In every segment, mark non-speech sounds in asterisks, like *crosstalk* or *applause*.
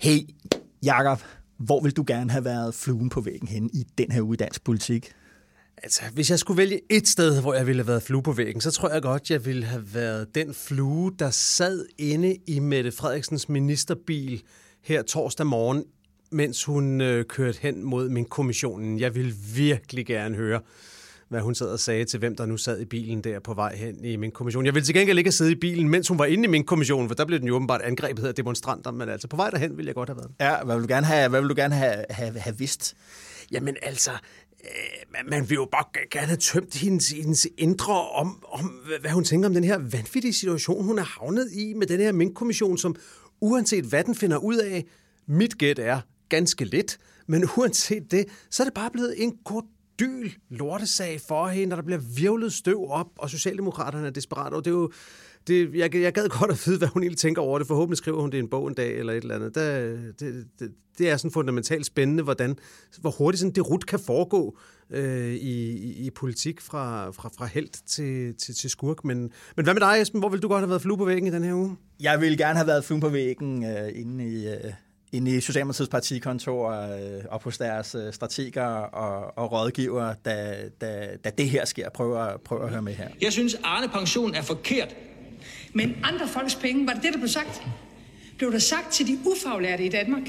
Hey, Jakob, hvor vil du gerne have været fluen på væggen hen i den her uge i dansk politik? Altså, hvis jeg skulle vælge et sted, hvor jeg ville have været flue på væggen, så tror jeg godt, jeg ville have været den flue, der sad inde i Mette Frederiksens ministerbil her torsdag morgen, mens hun øh, kørte hen mod min kommissionen. Jeg ville virkelig gerne høre, hvad hun sad og sagde til hvem, der nu sad i bilen der på vej hen i min kommission. Jeg ville til gengæld ikke have siddet i bilen, mens hun var inde i min kommission, for der blev den jo åbenbart angrebet af demonstranter, men altså på vej derhen ville jeg godt have været. Ja, hvad vil du gerne have, hvad vil du gerne have, have, have vidst? Jamen altså, øh, man vil jo bare gerne have tømt hendes, hendes indre om, om, hvad hun tænker om den her vanvittige situation, hun er havnet i med den her minkkommission, som uanset hvad den finder ud af, mit gæt er ganske lidt, men uanset det, så er det bare blevet en dyl lortesag for hende, og der bliver virvlet støv op, og Socialdemokraterne er desperat, Og det er jo, det, jeg, jeg gad godt at vide, hvad hun egentlig tænker over det. Forhåbentlig skriver hun det i en bog en dag eller et eller andet. Der, det, det, det er sådan fundamentalt spændende, hvordan, hvor hurtigt sådan det rut kan foregå øh, i, i, i politik fra, fra, fra held til, til, til skurk. Men, men hvad med dig, Esben? Hvor vil du godt have været flue på væggen i den her uge? Jeg vil gerne have været flue på væggen øh, inde i... Øh inde i Socialdemokratiets partikontor øh, og hos deres øh, strateger og, og rådgiver, da, da, da det her sker. Prøv prøv at høre med her. Jeg synes, Arne Pension er forkert. Men andre folks penge, var det det, der blev sagt? Blev der sagt til de ufaglærte i Danmark,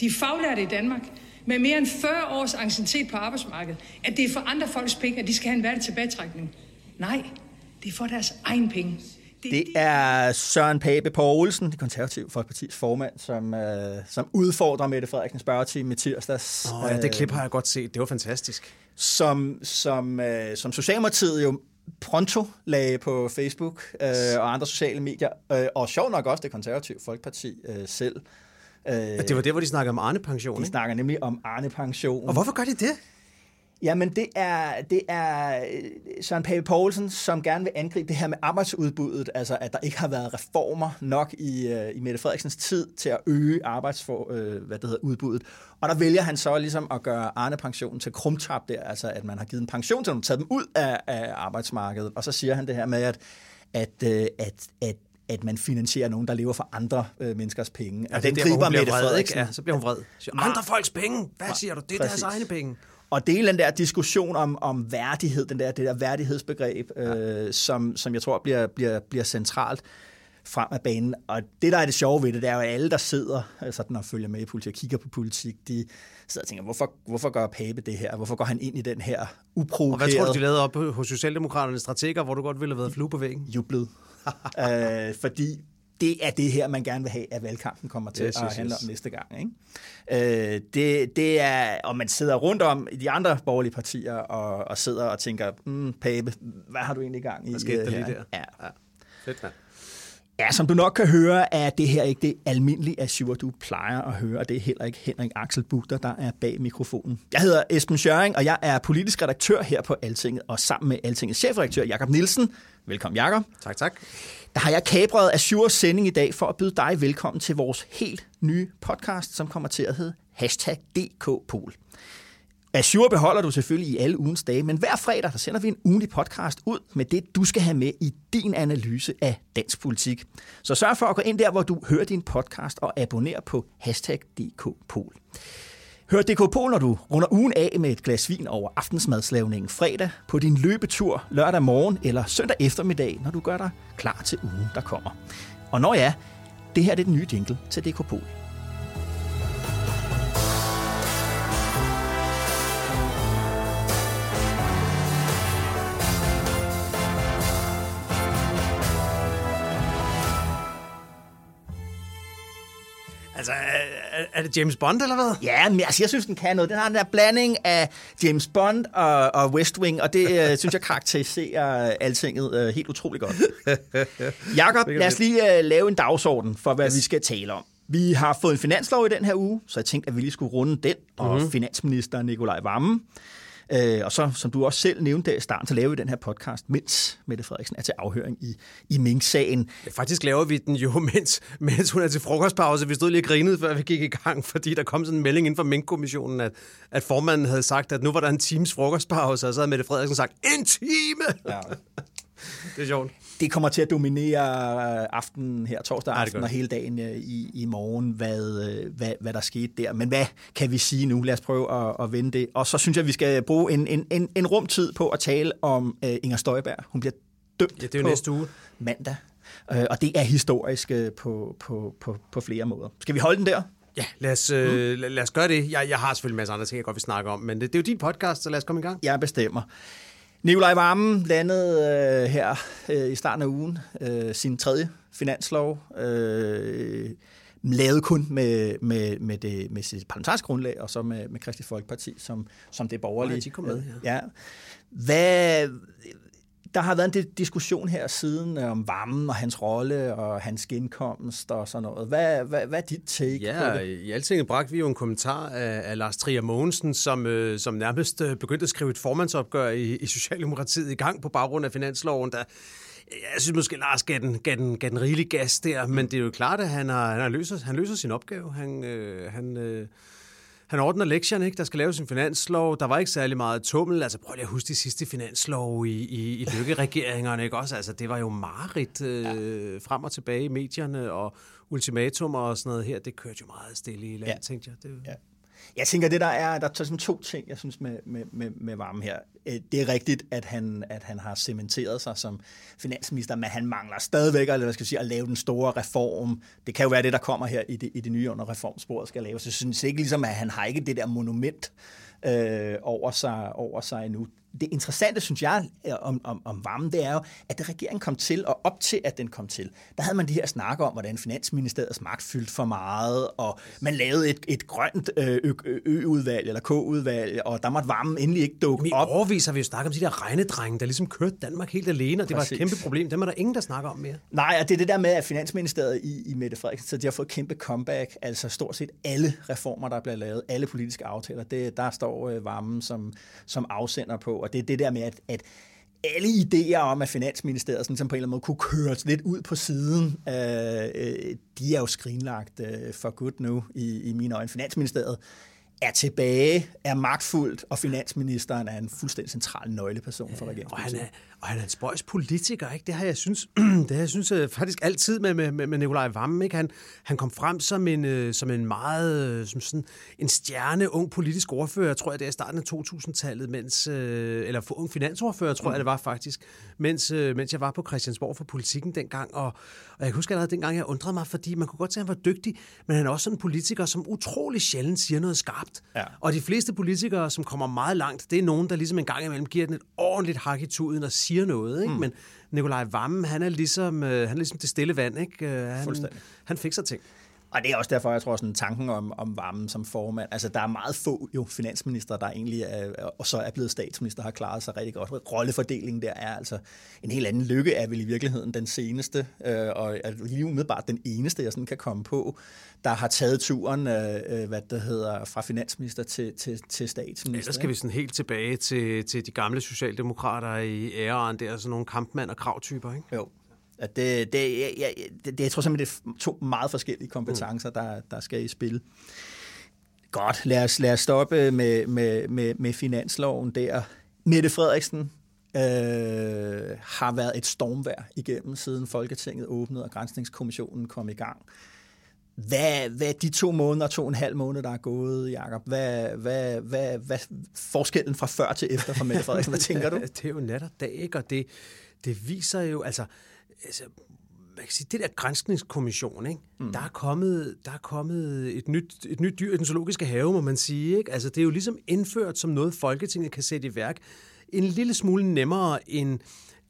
de faglærte i Danmark, med mere end 40 års anciennitet på arbejdsmarkedet, at det er for andre folks penge, at de skal have en værdig tilbagetrækning? Nej, det er for deres egen penge. Det er Søren Pape Poulsen, det konservative folkepartis formand, som, øh, som udfordrer Mette Frederiksen spørgetime med tirsdags. Åh oh, ja, det klip har jeg godt set. Det var fantastisk. Som, som, øh, som Socialdemokratiet jo pronto lagde på Facebook øh, og andre sociale medier, øh, og sjov nok også det konservative folkeparti øh, selv. Øh, det var det, hvor de snakker om Arne-pension, De ikke? snakker nemlig om Arne-pension. Og hvorfor gør de det? Jamen, det er, det er øh, Søren Pape Poulsen, som gerne vil angribe det her med arbejdsudbuddet, altså at der ikke har været reformer nok i, uh, i Mette Frederiksens tid til at øge arbejdsfor, uh, hvad det hedder, udbuddet. Og der vælger han så ligesom at gøre Arne-pensionen til krumtap der, altså at man har givet en pension til dem, taget dem ud af, af arbejdsmarkedet. Og så siger han det her med, at, at, at, at at man finansierer nogen, der lever for andre øh, menneskers penge. Ja, og den griber Mette Frederiksen. Ja, så bliver hun vred. Så, andre folks penge? Hvad siger du? Det er Præcis. deres egne penge. Og det er den der diskussion om, om værdighed, den der, det der værdighedsbegreb, ja. øh, som, som jeg tror bliver, bliver, bliver centralt frem af banen. Og det, der er det sjove ved det, det er jo, at alle, der sidder sådan og følger med i politik og kigger på politik, de sidder og tænker, hvorfor, hvorfor gør Pape det her? Hvorfor går han ind i den her uprovokerede... Og hvad tror du, de lavede op hos Socialdemokraternes strateger, hvor du godt ville have været flue på væggen? Jublet. *laughs* øh, fordi det er det her, man gerne vil have, at valgkampen kommer til yes, at handle yes. om næste gang. Ikke? Øh, det, det er, og man sidder rundt om i de andre borgerlige partier og, og sidder og tænker, mm, Pape, hvad har du egentlig gang i? Hvad skete der lige der? Ja. ja. Fedt, mand. Ja, som du nok kan høre, er det her ikke det almindelige Azure, du plejer at høre, og det er heller ikke Henrik Axel Bugter, der er bag mikrofonen. Jeg hedder Esben Schøring, og jeg er politisk redaktør her på Altinget, og sammen med Altingets chefredaktør Jakob Nielsen. Velkommen, Jakob. Tak, tak. Der har jeg kabret Azures sending i dag for at byde dig velkommen til vores helt nye podcast, som kommer til at hedde Hashtag DKPol. Azure beholder du selvfølgelig i alle ugens dage, men hver fredag der sender vi en ugenlig podcast ud med det, du skal have med i din analyse af dansk politik. Så sørg for at gå ind der, hvor du hører din podcast og abonner på hashtag DKPol. Hør DK på, når du runder ugen af med et glas vin over aftensmadslavningen fredag, på din løbetur lørdag morgen eller søndag eftermiddag, når du gør dig klar til ugen, der kommer. Og når ja, det her er det nye jingle til DK Pol. Altså, er, det James Bond, eller hvad? Ja, men altså, jeg synes, den kan noget. Den har den der blanding af James Bond og, og West Wing, og det øh, synes jeg karakteriserer altinget øh, helt utroligt godt. Jakob, lad os lige øh, lave en dagsorden for, hvad yes. vi skal tale om. Vi har fået en finanslov i den her uge, så jeg tænkte, at vi lige skulle runde den, og mm-hmm. finansminister Nikolaj Vammen. Øh, og så, som du også selv nævnte i starten, så laver vi den her podcast, mens Mette Frederiksen er til afhøring i, i Mink-sagen. Ja, faktisk laver vi den jo, *laughs* mens, mens hun er til frokostpause. Vi stod lige og grinede, før vi gik i gang, *laughs* fordi der kom sådan en melding inden for Mink-kommissionen, at, at formanden havde sagt, at nu var der en times frokostpause, og så havde Mette Frederiksen sagt, en time! Ja. *laughs* *laughs* det er sjovt det kommer til at dominere øh, aftenen her, torsdag aften ja, og hele dagen øh, i, i morgen, hvad, øh, hvad, hvad der skete der. Men hvad kan vi sige nu? Lad os prøve at, at vende det. Og så synes jeg, at vi skal bruge en, en, en, en rumtid på at tale om uh, Inger Støjberg. Hun bliver dømt ja, det er jo på næste uge. mandag. Uh, og det er historisk uh, på, på, på, på flere måder. Skal vi holde den der? Ja, lad os, øh, mm. lad os gøre det. Jeg, jeg har selvfølgelig en masse andre ting, jeg godt vil snakke om, men det, det er jo din podcast, så lad os komme i gang. Jeg bestemmer. Nikolaj Vammen landede øh, her øh, i starten af ugen øh, sin tredje finanslov. Øh, lavet kun med, med, med, det, med sit parlamentariske grundlag, og så med, med Kristi Folkeparti som, som det borgerlige. Ja, de kom med, ja. ja. Hvad, der har været en diskussion her siden øh, om varmen og hans rolle og hans genkomst og sådan noget. Hvad, hvad, hvad er dit take ja, på det? i alting bragte vi jo en kommentar af, af Lars Trier Mogensen, som, øh, som nærmest øh, begyndte at skrive et formandsopgør i, i Socialdemokratiet i gang på baggrund af finansloven, der jeg synes måske, Lars gav den, gav den, gav den rigelig gas der, men det er jo klart, at han, har, han, har løser, han løser sin opgave. Han, øh, han, øh, han ordner lektierne, ikke? Der skal laves en finanslov. Der var ikke særlig meget tummel. Altså, prøv lige at huske de sidste finanslov i, i, i lykkeregeringerne, ikke også? Altså, det var jo mareridt øh, ja. frem og tilbage i medierne, og ultimatum og sådan noget her, det kørte jo meget stille i land, ja. tænkte jeg. Det... Ja. Jeg tænker, det der er, der er sådan to ting, jeg synes med, med, med, med varme her. Øh, det er rigtigt, at han, at han har cementeret sig som finansminister, men han mangler stadigvæk eller hvad skal jeg sige, at lave den store reform. Det kan jo være det, der kommer her i det, i det nye under reformsporet skal laves. Så jeg synes ikke ligesom, at han har ikke det der monument øh, over, sig, over sig endnu det interessante, synes jeg, om, om, om varmen, det er jo, at da regeringen kom til, og op til, at den kom til, der havde man de her snakker om, hvordan Finansministeriets magt fyldte for meget, og man lavede et, et grønt øh, ø-udvalg, eller k-udvalg, og der måtte varmen endelig ikke dukke op. I overvis har vi jo snakket om de der regnedrenge, der ligesom kørte Danmark helt alene, og det Præcis. var et kæmpe problem. Dem er der ingen, der snakker om mere. Nej, og det er det der med, at Finansministeriet i, i Mette Frederiksen, så de har fået kæmpe comeback, altså stort set alle reformer, der bliver lavet, alle politiske aftaler, det, der står øh, varmen som, som afsender på, og det er det der med, at, at alle idéer om, at Finansministeriet sådan, som på en eller anden måde kunne køres lidt ud på siden, øh, øh, de er jo skrinlagt øh, for godt nu i, i mine øjne. Finansministeriet er tilbage, er magtfuldt, og finansministeren er en fuldstændig central nøgleperson for regeringen. Og han er, og han er en spøjs politiker, ikke? Det har jeg synes, *clears throat* det har jeg synes uh, faktisk altid med, med, med Nikolaj Vammen, ikke? Han, han kom frem som en, uh, som en meget, uh, som sådan en stjerne ung politisk ordfører, tror jeg, det er i starten af 2000-tallet, mens, eller for ung finansordfører, tror mm. jeg, det var faktisk, mens, mens jeg var på Christiansborg for politikken dengang, og, og jeg husker allerede dengang, jeg undrede mig, fordi man kunne godt se, at han var dygtig, men han er også sådan en politiker, som utrolig sjældent siger noget skarpt. Ja. Og de fleste politikere, som kommer meget langt, det er nogen, der ligesom en gang imellem giver den et ordentligt hak i tuden og siger noget, ikke? Mm. Men Nikolaj Vammen, han er ligesom, øh, han er ligesom det stille vand, ikke? Øh, han, han fikser ting. Og det er også derfor, jeg tror, sådan tanken om, om varmen som formand, altså der er meget få jo finansminister, der egentlig er, og så er blevet statsminister, har klaret sig rigtig godt. Rollefordelingen der er altså en helt anden lykke, er vel i virkeligheden den seneste, øh, og lige umiddelbart den eneste, jeg sådan kan komme på, der har taget turen, øh, øh hvad det hedder, fra finansminister til, til, til statsminister. Ellers skal vi sådan helt tilbage til, til de gamle socialdemokrater i æren, der er sådan nogle kampmand- og kravtyper, ikke? Jo, at det, det, jeg, jeg, det, det, jeg tror simpelthen, det er to meget forskellige kompetencer, der, der skal i spil. Godt, lad os, lad os stoppe med, med, med, med finansloven der. Mette Frederiksen øh, har været et stormvær igennem, siden Folketinget åbnede og Grænsningskommissionen kom i gang. Hvad, hvad de to måneder, to og en halv måned, der er gået, Jacob, hvad, hvad, hvad, hvad forskellen fra før til efter for Mette Frederiksen? Hvad tænker du? *laughs* det er jo nat og dag, ikke? og det, det viser jo, altså altså, man kan sige, det der grænskningskommission, ikke? Mm. Der, er kommet, der er kommet et nyt, et nyt dyr i den zoologiske have, må man sige. Ikke? Altså, det er jo ligesom indført som noget, Folketinget kan sætte i værk en lille smule nemmere end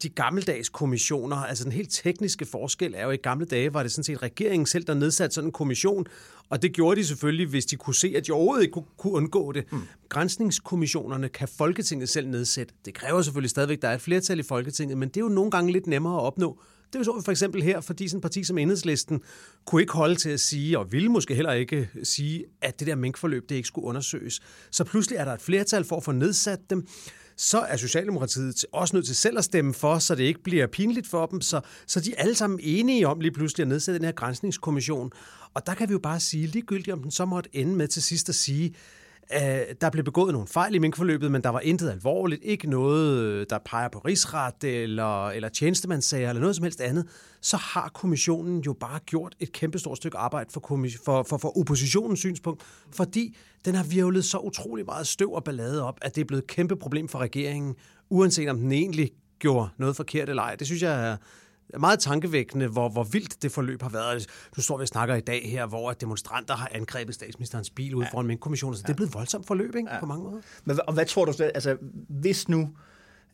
de gammeldags kommissioner, altså den helt tekniske forskel er jo, at i gamle dage var det sådan set regeringen selv, der nedsatte sådan en kommission, og det gjorde de selvfølgelig, hvis de kunne se, at de overhovedet ikke kunne undgå det. Mm. Grænsningskommissionerne kan Folketinget selv nedsætte. Det kræver selvfølgelig stadigvæk, at der er et flertal i Folketinget, men det er jo nogle gange lidt nemmere at opnå. Det så vi for eksempel her, fordi sådan en parti som Enhedslisten kunne ikke holde til at sige, og ville måske heller ikke sige, at det der minkforløb det ikke skulle undersøges. Så pludselig er der et flertal for at få nedsat dem så er Socialdemokratiet også nødt til selv at stemme for, så det ikke bliver pinligt for dem. Så, så de er alle sammen enige om lige pludselig at nedsætte den her grænsningskommission. Og der kan vi jo bare sige, ligegyldigt om den så måtte ende med til sidst at sige, Øh, der blev begået nogle fejl i minkforløbet, men der var intet alvorligt. Ikke noget, øh, der peger på rigsret eller, eller tjenestemandssager eller noget som helst andet. Så har kommissionen jo bare gjort et kæmpestort stykke arbejde for, for, for, for oppositionens synspunkt, fordi den har virvlet så utrolig meget støv og ballade op, at det er blevet et kæmpe problem for regeringen, uanset om den egentlig gjorde noget forkert eller ej. Det synes jeg er, meget tankevækkende, hvor, hvor vildt det forløb har været. Nu står vi og snakker i dag her, hvor demonstranter har angrebet statsministerens bil ude ja. foran minkkommissionen. Så ja. det er blevet et voldsomt forløb, ikke? Ja. På mange måder. Men og hvad tror du, altså, hvis nu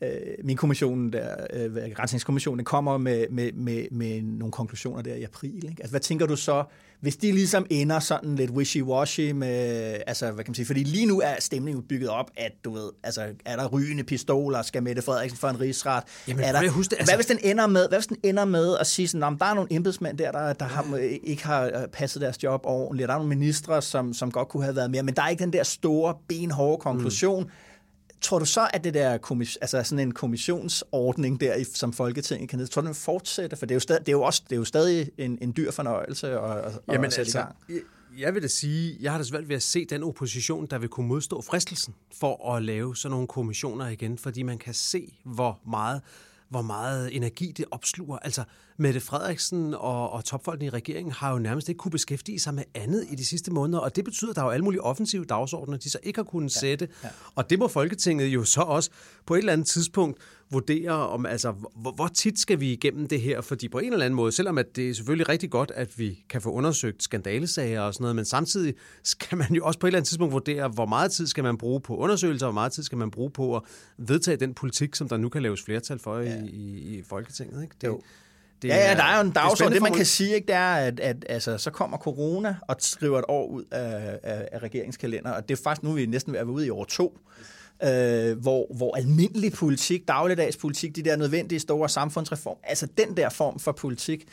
øh, min kommission, der, øh, rensningskommissionen, kommer med, med, med, med nogle konklusioner der i april. Ikke? Altså, hvad tænker du så, hvis de ligesom ender sådan lidt wishy-washy med, altså, hvad kan man sige, fordi lige nu er stemningen bygget op, at du ved, altså, er der rygende pistoler, skal Mette Frederiksen for en rigsret? Jamen, er der, jeg huske det, altså... hvad, hvis den ender med, hvad hvis den ender med at sige sådan, der er nogle embedsmænd der, der, der har, ikke har øh, passet deres job ordentligt, der er nogle ministre, som, som godt kunne have været mere, men der er ikke den der store, benhårde konklusion, mm Tror du så, at det der kommis- altså sådan en kommissionsordning der, som Folketinget kan ned, tror du, den fortsætter? For det er jo stadig, det er jo også, det er jo stadig en, en dyr fornøjelse at, at, Jamen, at sætte altså, i gang. Jeg vil da sige, jeg har da svært ved at se den opposition, der vil kunne modstå fristelsen for at lave sådan nogle kommissioner igen, fordi man kan se, hvor meget hvor meget energi det opsluger. Altså, Mette Frederiksen og, og topfolkene i regeringen har jo nærmest ikke kunne beskæftige sig med andet i de sidste måneder, og det betyder, at der er jo alle mulige offensive dagsordner, de så ikke har kunnet ja, sætte. Ja. Og det må Folketinget jo så også på et eller andet tidspunkt vurdere om, altså, hvor, hvor tit skal vi igennem det her? Fordi på en eller anden måde, selvom at det er selvfølgelig rigtig godt, at vi kan få undersøgt skandalesager og sådan noget, men samtidig skal man jo også på et eller andet tidspunkt vurdere, hvor meget tid skal man bruge på undersøgelser, og hvor meget tid skal man bruge på at vedtage den politik, som der nu kan laves flertal for ja. i, i, i Folketinget. Ikke? Det, jo. Det ja, ja, der er jo en dagsorden. Det, det, man kan sige, ikke, det er, at, at altså, så kommer corona og skriver et år ud af, af, af regeringskalender, og det er faktisk nu, vi er næsten ved at være ude i år to øh, hvor, hvor almindelig politik, dagligdags politik, de der nødvendige store samfundsreform, altså den der form for politik,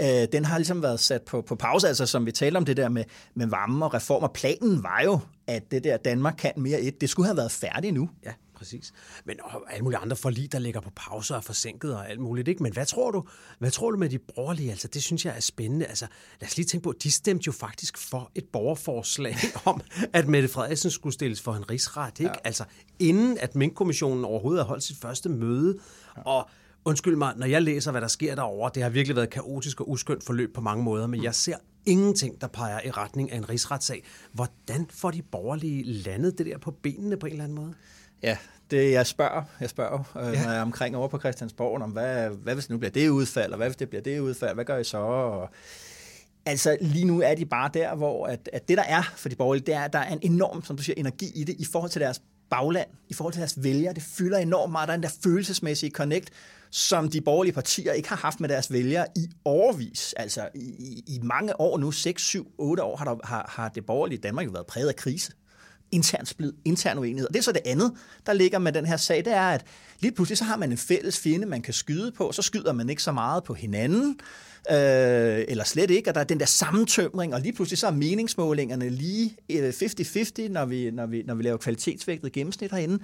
øh, den har ligesom været sat på, på pause, altså som vi taler om det der med, med varme og reformer. Planen var jo, at det der Danmark kan mere et, det skulle have været færdigt nu. Ja præcis. Men og alle mulige andre forlig, der ligger på pause og forsinket og alt muligt. Ikke? Men hvad tror du? Hvad tror du med de borgerlige? Altså, det synes jeg er spændende. Altså, lad os lige tænke på, de stemte jo faktisk for et borgerforslag *laughs* om, at Mette Frederiksen skulle stilles for en rigsret. Ikke? Ja. Altså, inden at Mink-kommissionen overhovedet har holdt sit første møde. Ja. Og undskyld mig, når jeg læser, hvad der sker derovre, det har virkelig været kaotisk og uskyndt forløb på mange måder, men jeg ser ingenting, der peger i retning af en rigsretssag. Hvordan får de borgerlige landet det der på benene på en eller anden måde? Ja, det jeg spørger, jeg spørger, øh, ja. når jeg er omkring over på Christiansborg, om hvad, hvad hvis nu bliver det udfald, og hvad hvis det bliver det udfald, hvad gør I så? Og, altså lige nu er de bare der, hvor at, at det der er for de borgerlige, det er, at der er en enorm, som du siger, energi i det, i forhold til deres bagland, i forhold til deres vælgere. Det fylder enormt meget. Der er en der følelsesmæssige connect, som de borgerlige partier ikke har haft med deres vælgere i overvis. Altså i, i, i mange år nu, 6, 7, 8 år, har, der, har, har det borgerlige Danmark jo været præget af krise intern splid, intern uenighed. Og det er så det andet, der ligger med den her sag, det er, at lige pludselig så har man en fælles fjende, man kan skyde på, så skyder man ikke så meget på hinanden, øh, eller slet ikke, og der er den der sammentømring, og lige pludselig så er meningsmålingerne lige øh, 50-50, når vi, når, vi, når vi laver kvalitetsvægtet gennemsnit herinde.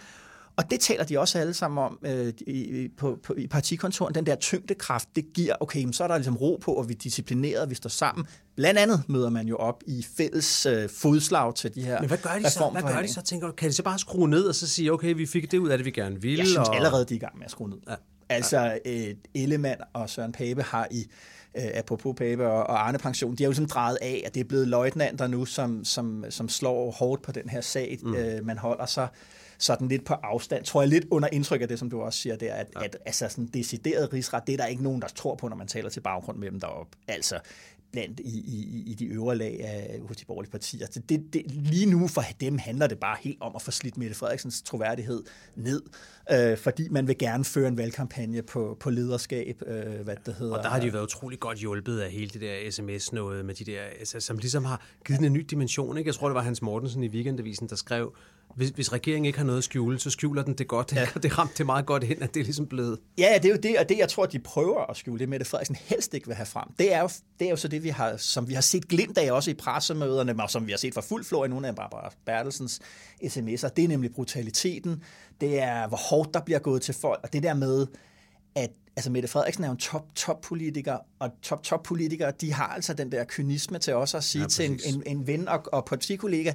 Og det taler de også alle sammen om øh, i, på, på, i partikontoren. Den der tyngdekraft, det giver, okay, så er der ligesom ro på, og vi er disciplineret, vi står sammen. Blandt andet møder man jo op i fælles øh, fodslag til de her Men hvad gør de så? Hvad gør de så? Tænker du, kan de så bare skrue ned og så sige, okay, vi fik det ud af det, vi gerne ville? Jeg synes og... allerede, de er i gang med at skrue ned. Ja. Altså, øh, Ellemann og Søren Pape har i øh, apropos Pape og, og Arne Pension, de har jo ligesom drejet af, at det er blevet løjtnanter nu, som, som, som slår hårdt på den her sag. Mm. Øh, man holder sig sådan lidt på afstand, tror jeg lidt under indtryk af det, som du også siger, det er, at, ja. at altså sådan decideret rigsret, det er der ikke nogen, der tror på, når man taler til baggrund med dem deroppe. Altså, blandt i, i, i de øvre lag af, hos de borgerlige partier. Så det, det, lige nu for dem handler det bare helt om at få slidt Mette Frederiksens troværdighed ned, øh, fordi man vil gerne føre en valgkampagne på, på lederskab, øh, hvad det hedder. Og der har de jo været utrolig godt hjulpet af hele det der sms-noget med de der, altså, som ligesom har givet en ny dimension. Ikke? Jeg tror, det var Hans Mortensen i Weekendavisen, der skrev, hvis, hvis regeringen ikke har noget at skjule, så skjuler den det godt. Ja. det ramte det meget godt ind, at det er ligesom blevet... Ja, det er jo det, og det, jeg tror, de prøver at skjule, det Mette Frederiksen helst ikke vil have frem. Det er jo, det er jo så det, vi har, som vi har set glimt af også i pressemøderne, og som vi har set fra fuld flor i nogle af Barbara Bertelsens sms'er. Det er nemlig brutaliteten. Det er, hvor hårdt der bliver gået til folk, og det der med, at altså Mette Frederiksen er jo en top-top-politiker, og top-top-politikere, de har altså den der kynisme til også at sige ja, til en, en, en ven og, og partikollega,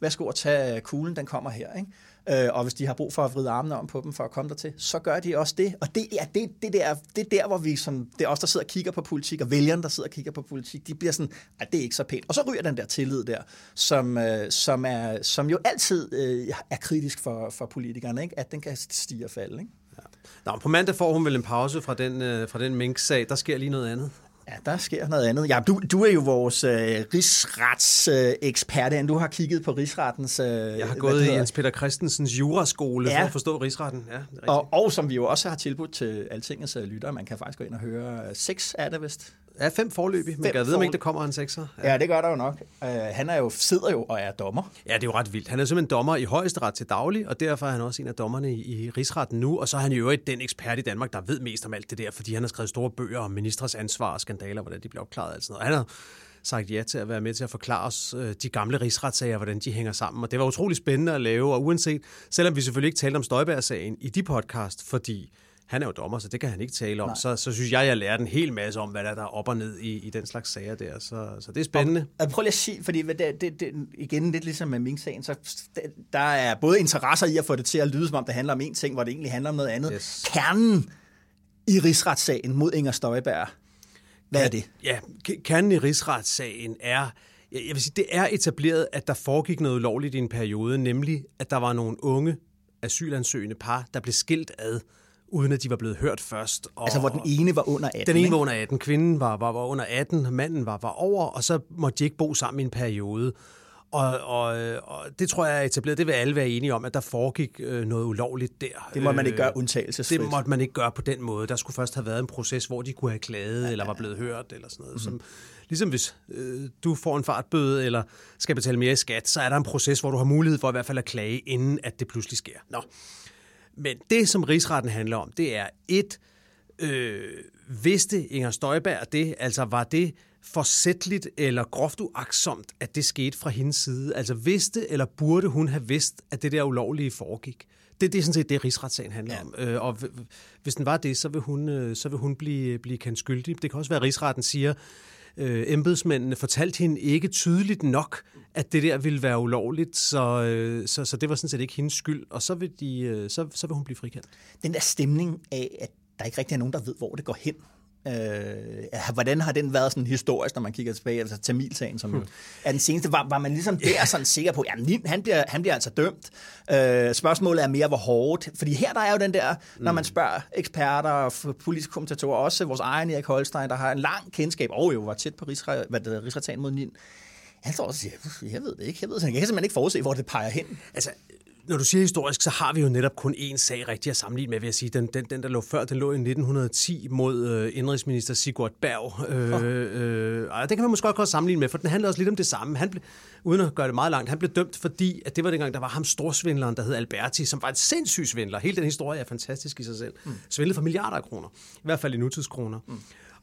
værsgo at tage øh, kuglen, den kommer her. Ikke? Øh, og hvis de har brug for at vride armene om på dem for at komme der til, så gør de også det. Og det er, det, det der, det er der, hvor vi som, det er os, der sidder og kigger på politik, og vælgerne, der sidder og kigger på politik, de bliver sådan, at det er ikke så pænt. Og så ryger den der tillid der, som, øh, som, er, som jo altid øh, er kritisk for, for politikerne, ikke? at den kan stige og falde. Ikke? Ja. Nå, på mandag får hun vel en pause fra den, øh, fra den mink-sag. Der sker lige noget andet. Ja, der sker noget andet. Ja, du, du er jo vores øh, rigsretsekspert, øh, du har kigget på rigsrettens... Øh, jeg har gået i Jens Peter Christensens juraskole ja. for at forstå rigsretten. Ja, og, og som vi jo også har tilbudt til Altingets øh, lyttere, man kan faktisk gå ind og høre seks af det vist. Ja, fem forløb, men jeg ved, om ikke der kommer en sekser. Ja. ja, det gør der jo nok. Uh, han er jo, sidder jo og er dommer. Ja, det er jo ret vildt. Han er simpelthen dommer i højesteret til daglig, og derfor er han også en af dommerne i, i rigsretten nu. Og så er han øvrigt den ekspert i Danmark, der ved mest om alt det der, fordi han har skrevet store bøger om ministres ansvar og skandaler, hvordan de bliver opklaret og sådan noget. Han har sagt ja til at være med til at forklare os øh, de gamle rigsretssager, hvordan de hænger sammen. Og det var utrolig spændende at lave, og uanset, selvom vi selvfølgelig ikke talte om Støjberg-sagen i de podcast, fordi han er jo dommer, så det kan han ikke tale om. Så, så synes jeg, jeg lærer en hel masse om, hvad der er op og ned i, i den slags sager der. Så, så det er spændende. Og, prøv lige at sige, fordi det, det, det, igen lidt ligesom med Mink-sagen, så der er både interesser i at få det til at lyde, som om det handler om en ting, hvor det egentlig handler om noget andet. Yes. Kernen i rigsretssagen mod Inger Støjberg, hvad er det? Ja, kernen i rigsretssagen er, jeg vil sige, det er etableret, at der foregik noget ulovligt i en periode, nemlig at der var nogle unge asylansøgende par, der blev skilt ad uden at de var blevet hørt først. Og altså hvor den ene var under 18, Den ene var under 18, kvinden var, var, var under 18, manden var, var over, og så måtte de ikke bo sammen i en periode. Og, og, og det tror jeg er etableret, det vil alle være enige om, at der foregik øh, noget ulovligt der. Det må man ikke gøre undtagelsesfrit. Det måtte man ikke gøre på den måde. Der skulle først have været en proces, hvor de kunne have klaget, ja, eller var blevet hørt, eller sådan noget. Mm-hmm. Som, ligesom hvis øh, du får en fartbøde, eller skal betale mere i skat, så er der en proces, hvor du har mulighed for i hvert fald at klage, inden at det pludselig sker. Nå. Men det, som rigsretten handler om, det er et, øh, vidste Inger Støjberg det, altså var det forsætteligt eller groft uaksomt, at det skete fra hendes side? Altså vidste eller burde hun have vidst, at det der ulovlige foregik? Det, det er sådan set det, rigsretssagen handler ja. om. Øh, og hvis den var det, så vil hun, øh, så vil hun blive, blive kendt skyldig. Det kan også være, at rigsretten siger, øh, embedsmændene fortalte hende ikke tydeligt nok, at det der ville være ulovligt, så, øh, så, så det var sådan set ikke hendes skyld, og så vil, de, øh, så, så vil hun blive frikendt. Den der stemning af, at der ikke rigtig er nogen, der ved, hvor det går hen, Øh, hvordan har den været sådan historisk, når man kigger tilbage, altså Tamil-sagen, som hmm. er den seneste, var, var man ligesom der sådan sikker på, at han bliver, han bliver altså dømt. Øh, spørgsmålet er mere, hvor hårdt, fordi her der er jo den der, når man hmm. spørger eksperter og politiske kommentatorer, også vores egen Erik Holstein, der har en lang kendskab, og jo var tæt på rigsretagen mod Nin, han står og siger, jeg ved det ikke, jeg ved det Jeg kan simpelthen ikke forudse, hvor det peger hen. Altså, når du siger historisk, så har vi jo netop kun én sag rigtig at sammenligne med, vil jeg sige. Den, den, den der lå før, den lå i 1910 mod øh, indrigsminister Sigurd Berg. Øh, øh, og det kan man måske godt sammenligne med, for den handler også lidt om det samme. Han blev, uden at gøre det meget langt, han blev dømt, fordi at det var dengang, der var ham storsvindleren, der hed Alberti, som var en sindssyg svindler. Hele den historie er fantastisk i sig selv. Mm. Svindlede for milliarder af kroner. I hvert fald i nutidskroner. Mm.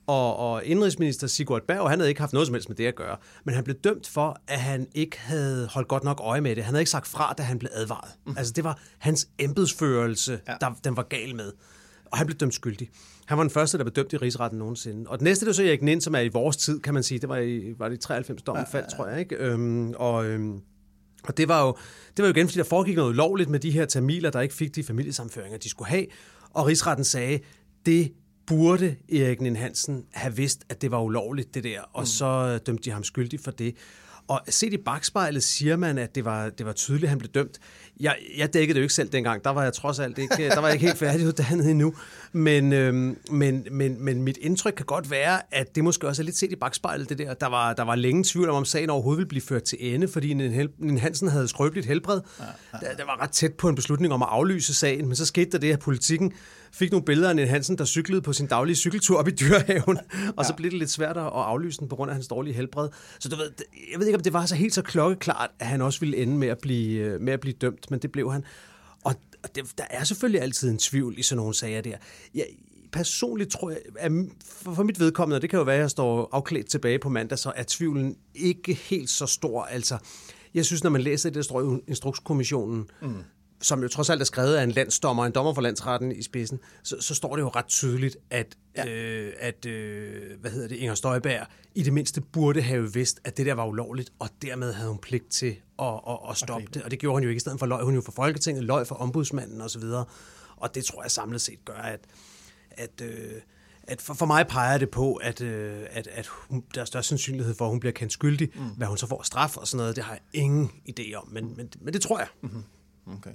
Og, og indrigsminister Sigurd Berg, han havde ikke haft noget som helst med det at gøre. Men han blev dømt for, at han ikke havde holdt godt nok øje med det. Han havde ikke sagt fra, da han blev advaret. Mm. Altså det var hans embedsførelse, ja. der den var gal med. Og han blev dømt skyldig. Han var den første, der blev dømt i rigsretten nogensinde. Og det næste, det var så Erik Nind, som er i vores tid, kan man sige. Det var i, var det i 93 dommen ja, faldt, tror jeg. Ikke? Øhm, og, øhm, og det var, jo, det var jo igen, fordi der foregik noget lovligt med de her tamiler, der ikke fik de familiesamføringer, de skulle have. Og rigsretten sagde, det burde Erik Nien Hansen have vidst, at det var ulovligt, det der, og mm. så dømte de ham skyldig for det. Og set i bagspejlet siger man, at det var, det var tydeligt, at han blev dømt. Jeg, jeg dækkede det jo ikke selv dengang. Der var jeg trods alt ikke, der var jeg ikke helt færdiguddannet endnu. Men, øhm, men, men, men mit indtryk kan godt være, at det måske også er lidt set i bagspejlet, det der. Der var, der var længe tvivl om, om sagen overhovedet ville blive ført til ende, fordi Nien Hansen havde skrøbeligt helbred. Ja, ja. Der, der var ret tæt på en beslutning om at aflyse sagen, men så skete der det, at politikken fik nogle billeder af Nien Hansen, der cyklede på sin daglige cykeltur op i dyrehaven, *laughs* og så blev det lidt svært at aflyse den på grund af hans dårlige helbred. Så du ved, jeg ved ikke, om det var så helt så klokkeklart, at han også ville ende med at blive, med at blive dømt, men det blev han. Og det, der er selvfølgelig altid en tvivl i sådan nogle sager der. Jeg, personligt tror jeg, at for, mit vedkommende, det kan jo være, at jeg står afklædt tilbage på mandag, så er tvivlen ikke helt så stor. Altså, jeg synes, når man læser det, der står i Instrukskommissionen, mm som jo trods alt er skrevet af en landsdommer, en dommer for landsretten i spidsen, så, så står det jo ret tydeligt, at, ja. øh, at øh, hvad hedder det, Inger Støjberg i det mindste burde have vidst, at det der var ulovligt, og dermed havde hun pligt til at, at, at stoppe okay. det. Og det gjorde hun jo ikke i stedet for løg. Hun jo for Folketinget, løg for ombudsmanden osv. Og det tror jeg samlet set gør, at, at øh, at for, for mig peger det på, at, øh, at, at hun, der er størst sandsynlighed for, at hun bliver kendt skyldig. Mm. Hvad hun så får straf og sådan noget, det har jeg ingen idé om, men, men, men det tror jeg. Mm-hmm. Okay.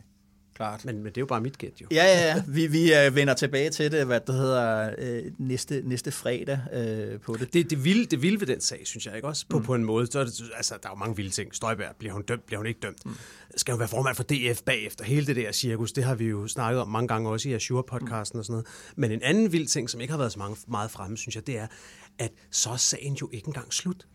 Klart. Men, men det er jo bare mit gæt, jo. Ja, ja, ja. Vi, vi uh, vender tilbage til det, hvad det hedder, uh, næste, næste fredag uh, på det. Det, det, vilde, det vilde ved den sag, synes jeg ikke også, på, mm. på en måde. Så er det, altså, der er jo mange vilde ting. Støjberg, bliver hun dømt, bliver hun ikke dømt? Mm. Skal hun være formand for DF bagefter? Hele det der cirkus, det har vi jo snakket om mange gange også i Azure-podcasten mm. og sådan noget. Men en anden vild ting, som ikke har været så mange, meget fremme, synes jeg, det er, at så er sagen jo ikke engang slut.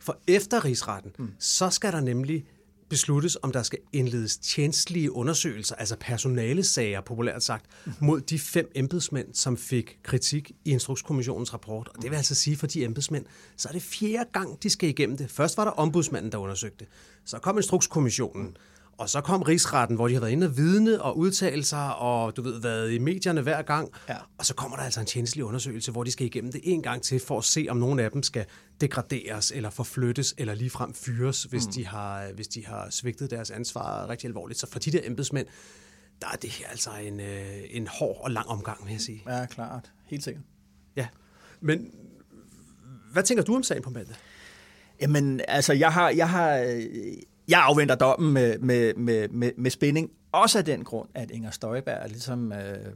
For efter rigsretten, mm. så skal der nemlig besluttes, om der skal indledes tjenestlige undersøgelser, altså personalesager, populært sagt, mod de fem embedsmænd, som fik kritik i Instrukskommissionens rapport. Og det vil altså sige for de embedsmænd, så er det fjerde gang, de skal igennem det. Først var der ombudsmanden, der undersøgte. Så kom Instrukskommissionen. Og så kom rigsretten, hvor de har været inde og vidne og udtale sig, og du ved, været i medierne hver gang. Ja. Og så kommer der altså en tjenestelig undersøgelse, hvor de skal igennem det en gang til, for at se, om nogen af dem skal degraderes, eller forflyttes, eller ligefrem fyres, hvis, mm. de har, hvis de har svigtet deres ansvar rigtig alvorligt. Så for de der embedsmænd, der er det her altså en, øh, en hård og lang omgang, vil jeg sige. Ja, klart. Helt sikkert. Ja. Men hvad tænker du om sagen på mandag? Jamen, altså, jeg har, jeg har, jeg afventer dommen med, med, med, med, med spænding. Også af den grund, at Inger Støjberg er ligesom øh,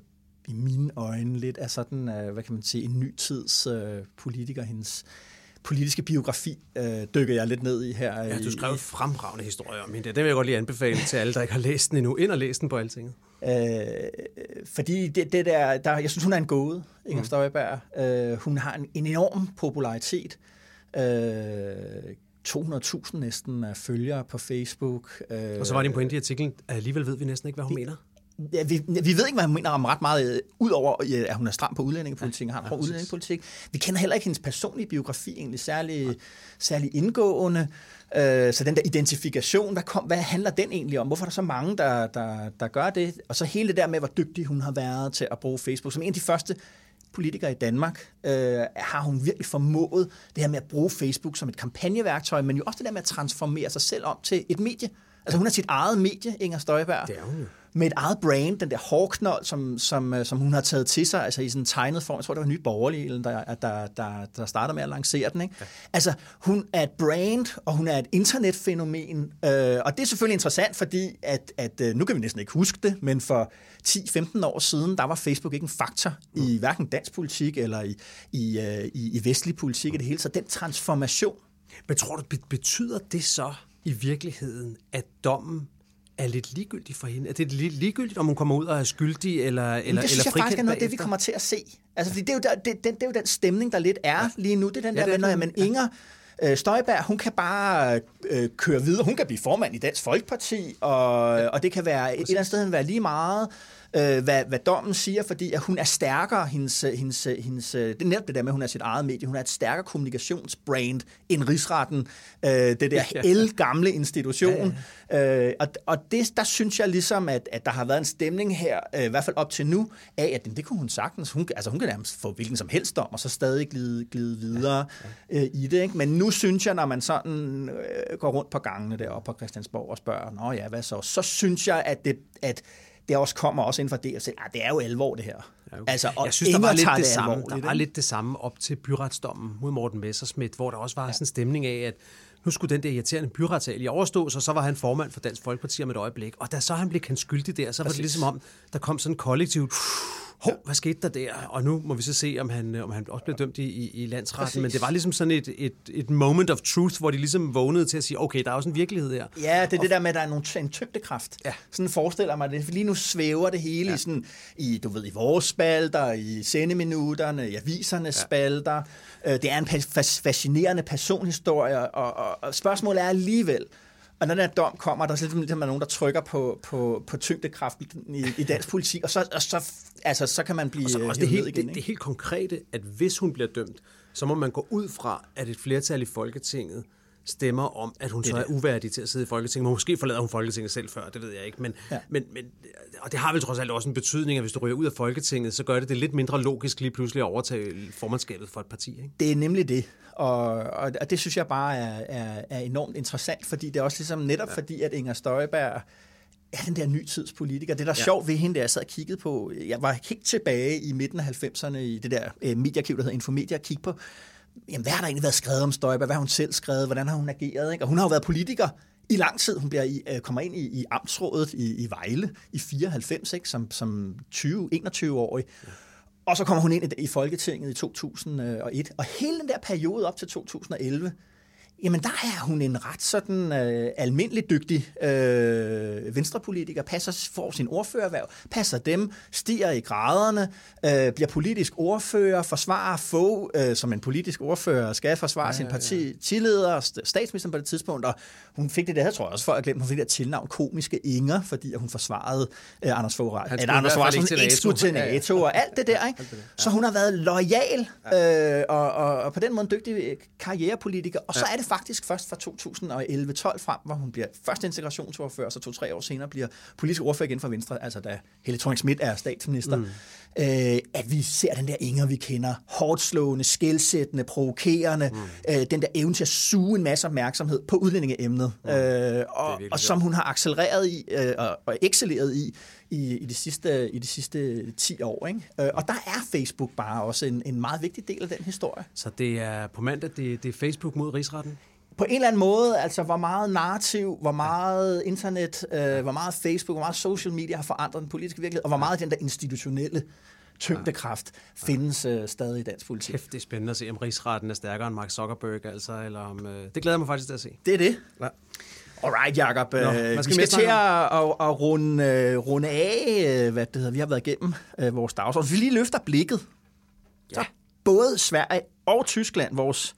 i mine øjne lidt af sådan, øh, hvad kan man sige, en ny tids øh, politiker. Hendes politiske biografi øh, dykker jeg lidt ned i her. Ja, du skrev en fremragende historie om hende. Det vil jeg godt lige anbefale til alle, der ikke har læst den endnu. Ind og læs den på altinget. Øh, fordi det, det der, der, jeg synes, hun er en gåde, Inger mm. Støjberg. Øh, hun har en, en enorm popularitet. Øh, 200.000 næsten følgere på Facebook. Øh, og så var det en pointe i artiklen, at alligevel ved vi næsten ikke, hvad hun vi, mener. Ja, vi, vi ved ikke, hvad hun mener om ret meget, øh, udover at hun er stram på udlændingepolitik og har en ja, udlændingepolitik. Vi kender heller ikke hendes personlige biografi egentlig særlig, ja. særlig indgående. Øh, så den der identifikation, hvad, kom, hvad handler den egentlig om? Hvorfor er der så mange, der, der, der gør det? Og så hele det der med, hvor dygtig hun har været til at bruge Facebook. Som en af de første politiker i Danmark, øh, har hun virkelig formået det her med at bruge Facebook som et kampagneværktøj, men jo også det der med at transformere sig selv om til et medie. Altså hun har sit eget medie, Inger Støjberg. Det er hun jo med et eget brand, den der hårknold, som, som, øh, som hun har taget til sig, altså i sådan en tegnet form. Jeg tror, det var Nyt Borgerlige, der, der, der, der starter med at lancere den. Ikke? Ja. Altså, hun er et brand, og hun er et internetfænomen, øh, og det er selvfølgelig interessant, fordi at, at, øh, nu kan vi næsten ikke huske det, men for 10-15 år siden, der var Facebook ikke en faktor mm. i hverken dansk politik eller i, i, øh, i, i vestlig politik mm. i det hele. Så den transformation. Men tror du, betyder det så i virkeligheden, at dommen er lidt ligegyldigt for hende? Er det lidt ligegyldigt, om hun kommer ud og er skyldig eller, eller, det synes eller jeg faktisk er noget af det, vi kommer til at se. Altså, fordi det, er jo der, det, det, det er jo den stemning, der lidt er ja. lige nu. Det er den ja, der, når man Inger øh, Støjberg, hun kan bare øh, køre videre. Hun kan blive formand i Dansk Folkeparti, og, ja. og det kan være et, et eller andet sted være lige meget øh, hvad, hvad dommen siger, fordi at hun er stærkere, hendes, hendes, hendes, det er netop det der med, at hun er sit eget medie, hun er et stærkere kommunikationsbrand end rigsretten, øh, det der gamle institution. Ja, ja. Øh, og og det, der synes jeg ligesom, at, at der har været en stemning her, øh, i hvert fald op til nu, af at det kunne hun sagtens, hun, altså hun kan nærmest få hvilken som helst dom, og så stadig glide, glide videre ja, ja. Øh, i det. Ikke? Men nu synes jeg, når man sådan øh, går rundt på gangene deroppe på Christiansborg og spørger, nå ja, hvad så? Så synes jeg, at det, at det også kommer også inden for det, at det er jo alvor det her. Altså, og jeg synes, der var, lidt det, det samme, alvorligt, der var lidt det samme op til byretsdommen mod Morten Messerschmidt, hvor der også var ja. sådan en stemning af, at nu skulle den der irriterende byretssal i overstås, og så var han formand for Dansk Folkeparti om et øjeblik. Og da så han blev kendt skyldig der, så var det ligesom om, der kom sådan en kollektivt, hov, hvad skete der der? Og nu må vi så se, om han, om han også blev dømt i, i, i landsretten. Præcis. Men det var ligesom sådan et, et, et moment of truth, hvor de ligesom vågnede til at sige, okay, der er også en virkelighed her. Ja, det er det der med, at der er nogle, en tyngdekraft. Ja. Sådan forestiller mig det. For lige nu svæver det hele ja. i, sådan, i, du ved, i vores spalter, i sendeminutterne, i avisernes ja. spalter. Øh, Det er en fascinerende personhistorie, og, og, og spørgsmålet er alligevel, og når den her dom kommer, der er sådan ligesom nogen, der trykker på, på, på tyngdekraften i, i dansk politik, og så, og så, altså, så kan man blive Og så også det, hævet ned helt, igen. det, det helt konkrete, at hvis hun bliver dømt, så må man gå ud fra, at et flertal i Folketinget stemmer om, at hun så er uværdig til at sidde i Folketinget. Måske forlader hun Folketinget selv før, det ved jeg ikke. Men, Ja. men, men, og det har vel trods alt også en betydning, at hvis du ryger ud af Folketinget, så gør det det lidt mindre logisk lige pludselig at overtage formandskabet for et parti. Ikke? Det er nemlig det, og, og, og det synes jeg bare er, er, er enormt interessant, fordi det er også ligesom netop ja. fordi, at Inger Støjberg er den der nytidspolitiker. Det, der er ja. Sjovt ved hende, da jeg sad og kiggede på, jeg var helt tilbage i midten af 90'erne i det der øh, mediearkiv, der hedder Infomedia, og kigge på, jamen, hvad har der egentlig været skrevet om Støjberg? Hvad har hun selv skrevet? Hvordan har hun ageret? Ikke? Og hun har jo været politiker i lang tid. Hun bliver i, øh, kommer ind i, i amtsrådet i, i Vejle i 94, ikke? som, som 20-21-årig. Og så kommer hun ind i, i Folketinget i 2001. Og hele den der periode op til 2011, jamen der er hun en ret sådan øh, almindelig dygtig øh, venstrepolitiker, passer, får sin ordførerværv, passer dem, stiger i graderne, øh, bliver politisk ordfører, forsvarer få, øh, som en politisk ordfører skal forsvare ja, sin parti, partileder, st- statsministeren på det tidspunkt, og hun fik det der, tror jeg også folk har glemt, hun fik det der tilnavn komiske Inger, fordi at hun forsvarede øh, Anders Fogh i Anders Fogh ikke Rasmussen til ikke skulle til NATO. Ja, ja. NATO og alt det der. Ikke? Så hun har været lojal øh, og, og, og på den måde en dygtig øh, karrierepolitiker. Og så er det faktisk først fra 2011-12 frem, hvor hun bliver først integrationsordfører, og så to-tre år senere bliver politisk ordfører igen for Venstre, altså da Helle thorning Schmidt er statsminister, mm. øh, at vi ser den der Inger, vi kender, hårdt slående, skældsættende, provokerende, mm. øh, den der evne til at suge en masse opmærksomhed på udlændingeemnet, mm. øh, og, og som hun har accelereret i øh, og, og excelleret i, i, i, de sidste, i de sidste 10 år. Ikke? Øh, og der er Facebook bare også en, en meget vigtig del af den historie. Så det er på mandag, det, det er Facebook mod rigsretten. På en eller anden måde, altså hvor meget narrativ, hvor meget internet, øh, hvor meget Facebook, hvor meget social media har forandret den politiske virkelighed, og hvor meget den der institutionelle tyngdekraft findes øh, stadig i dansk politik. Kæft, det er spændende at se, om rigsretten er stærkere end Mark Zuckerberg, altså, eller om... Øh, det glæder jeg mig faktisk til at se. Det er det. Ja. Alright, Jacob. Nå, hvad vi skal skal til at, at, at runde, øh, runde af, øh, hvad det hedder. Vi har været igennem øh, vores dagsorden. Hvis vi lige løfter blikket, ja. så både Sverige og Tyskland, vores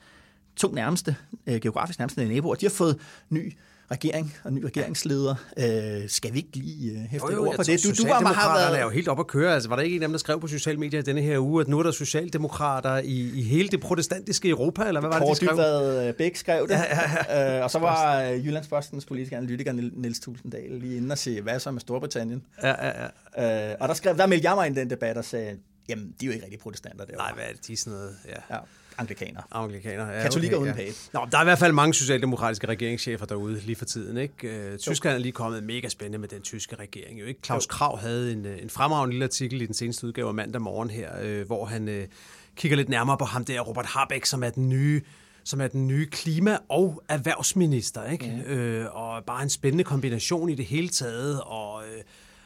to nærmeste, øh, geografisk nærmeste naboer, de har fået ny regering og ny regeringsleder. Øh, skal vi ikke lige øh, hæfte et ord på det? Du, Du, var, har Socialdemokraterne er jo været... helt op at køre. Altså, var der ikke en af dem, der skrev på sociale medier denne her uge, at nu er der socialdemokrater i, i hele det protestantiske Europa, eller hvad var det, de skrev? Dybvad øh, Bæk skrev det. Ja, ja. Øh, og så var øh, Jyllandspostens politiske analytiker Niels Tusinddal lige inde og sige, hvad så med Storbritannien? Ja, ja, ja. Øh, og der, skrev, der meldte jeg mig ind i den debat og sagde, jamen, de er jo ikke rigtig protestanter derovre. Nej, hvad er det? De er sådan noget... Ja. Ja, anglikaner. Anglikaner. Ja, Katolikker uden ja. pape. Nå, der er i hvert fald mange socialdemokratiske regeringschefer derude lige for tiden. Ikke? Øh, Tyskland er lige kommet mega spændende med den tyske regering. Jo, ikke? Claus Krav havde en, øh, en fremragende lille artikel i den seneste udgave af mandag morgen her, øh, hvor han øh, kigger lidt nærmere på ham der, Robert Habeck, som er den nye som er den nye klima- og erhvervsminister. Ikke? Mm. Øh, og bare en spændende kombination i det hele taget, og, øh,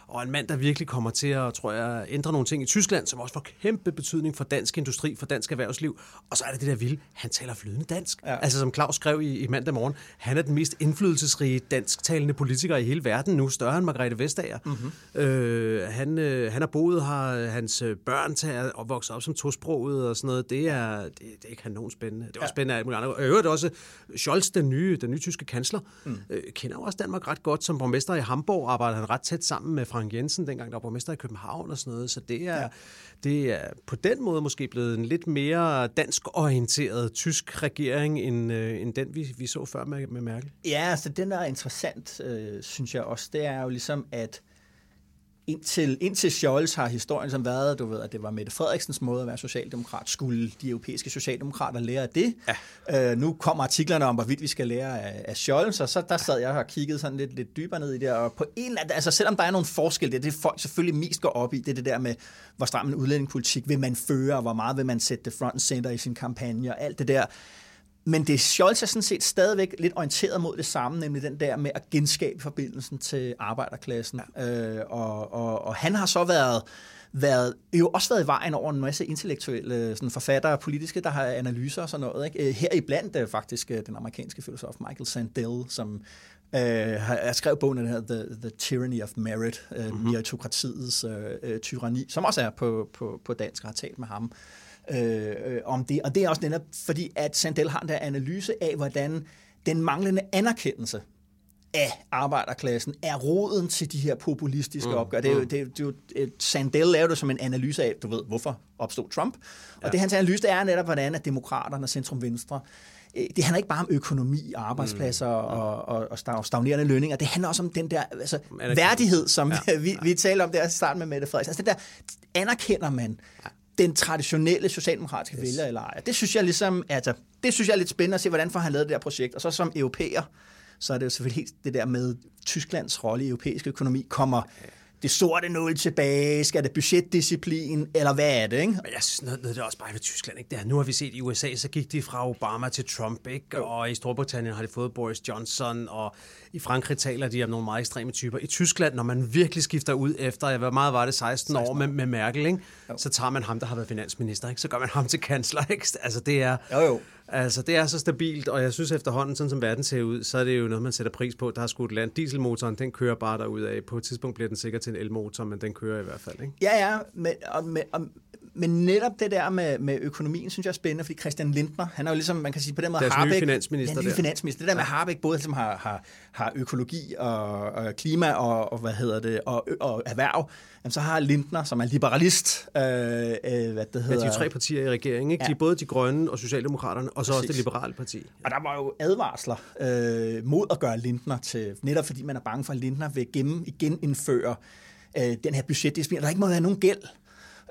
og en mand, der virkelig kommer til at, tror jeg, ændre nogle ting i Tyskland, som også får kæmpe betydning for dansk industri, for dansk erhvervsliv. Og så er det det der vilde, han taler flydende dansk. Ja. Altså som Claus skrev i, i mandag morgen, han er den mest indflydelsesrige dansktalende politiker i hele verden nu, større end Margrethe Vestager. Mm-hmm. Øh, han, øh, han har boet her, hans øh, børn tager og vokset op som tosproget og sådan noget. Det er, det, det er kanon spændende. Det er også spændende af muligt andet. Og øvrigt også Scholz, den nye, den nye tyske kansler, mm. øh, kender jo også Danmark ret godt. Som borgmester i Hamburg arbejder han ret tæt sammen med Frank Jensen, dengang der var borgmester i København og sådan noget. Så det er, ja. det er på den måde måske blevet en lidt mere dansk orienteret tysk regering, end, øh, end den, vi, vi så før med, med Merkel. Ja, altså den der er interessant, øh, synes jeg også, det er jo ligesom, at indtil, indtil Scholz har historien som været, du ved, at det var Mette Frederiksens måde at være socialdemokrat. Skulle de europæiske socialdemokrater lære af det? Ja. Øh, nu kommer artiklerne om, hvorvidt vi skal lære af, af Scholz, og så der sad jeg og kigget sådan lidt, lidt dybere ned i det, og på en eller anden, altså selvom der er nogle forskelle, det er det folk selvfølgelig mest går op i, det er det der med, hvor stram en udlændingepolitik vil man føre, og hvor meget vil man sætte det front and center i sin kampagne, og alt det der. Men det Scholz er sådan set stadigvæk lidt orienteret mod det samme, nemlig den der med at genskabe forbindelsen til arbejderklassen. Ja. Øh, og, og, og han har så været været, jo også været i vejen over en masse intellektuelle sådan forfattere og politiske, der har analyser og sådan noget. Ikke? Øh, her i blandt øh, faktisk øh, den amerikanske filosof Michael Sandel, som øh, har skrevet bogen, der hedder The, The Tyranny of Merit, øh, mm-hmm. meritokratiets øh, tyranni, som også er på, på, på dansk, og har talt med ham øh, øh, om det. Og det er også netop fordi, at Sandel har en der analyse af, hvordan den manglende anerkendelse af arbejderklassen er roden til de her populistiske mm, opgør. Det er jo, mm. det er, det er jo, Sandel laver det som en analyse af, du ved, hvorfor opstod Trump. Og ja. det hans analyse det er netop, hvordan at demokraterne og centrum-venstre øh, det handler ikke bare om økonomi, arbejdspladser mm, og, og, og stagnerende lønninger. Det handler også om den der altså, værdighed, som ja, *laughs* vi, vi taler om der i starten med Mette Frederiksen. Altså det der, anerkender man den traditionelle socialdemokratiske yes. vælger eller ej. Det synes jeg ligesom, altså, det synes jeg er lidt spændende at se, hvordan får han lavet det der projekt. Og så som europæer, så er det jo selvfølgelig det der med Tysklands rolle i europæisk økonomi kommer det sorte nul tilbage? Skal det budgetdisciplin? Eller hvad er det? Ikke? Men jeg synes, noget, noget det er også bare ved Tyskland. Ikke? Det er, nu har vi set i USA, så gik de fra Obama til Trump. Ikke? Og i Storbritannien har de fået Boris Johnson. Og i Frankrig taler de om nogle meget ekstreme typer. I Tyskland, når man virkelig skifter ud efter, hvor meget var det, 16, 16 år, år med, med Merkel, ikke? så tager man ham, der har været finansminister. Ikke? Så gør man ham til kansler. Ikke? Altså, det er, jo, jo. Altså, det er så stabilt, og jeg synes efterhånden, sådan som verden ser ud, så er det jo noget, man sætter pris på. Der er skudt land. Dieselmotoren, den kører bare derud af. På et tidspunkt bliver den sikkert til en elmotor, men den kører i hvert fald, ikke? Ja, ja, men, og, med, og, men netop det der med, med økonomien, synes jeg er spændende, fordi Christian Lindner, han er jo ligesom, man kan sige på den måde, Deres Harbeck, nye finansminister. Ja, nye der. finansminister. Det der med Harbeck, både som har, har, har økologi og, og klima og, og, hvad hedder det, og, og erhverv, jamen, så har Lindner, som er liberalist, øh, øh, hvad det hedder... Ja, de tre partier i regeringen, ikke? Ja. De er både de grønne og Socialdemokraterne, og så Præcis. også det liberale parti. Og der var jo advarsler øh, mod at gøre Lindner til, netop fordi man er bange for, at Lindner vil gennem, igen indføre øh, den her budgetdisciplin. Der ikke må være nogen gæld.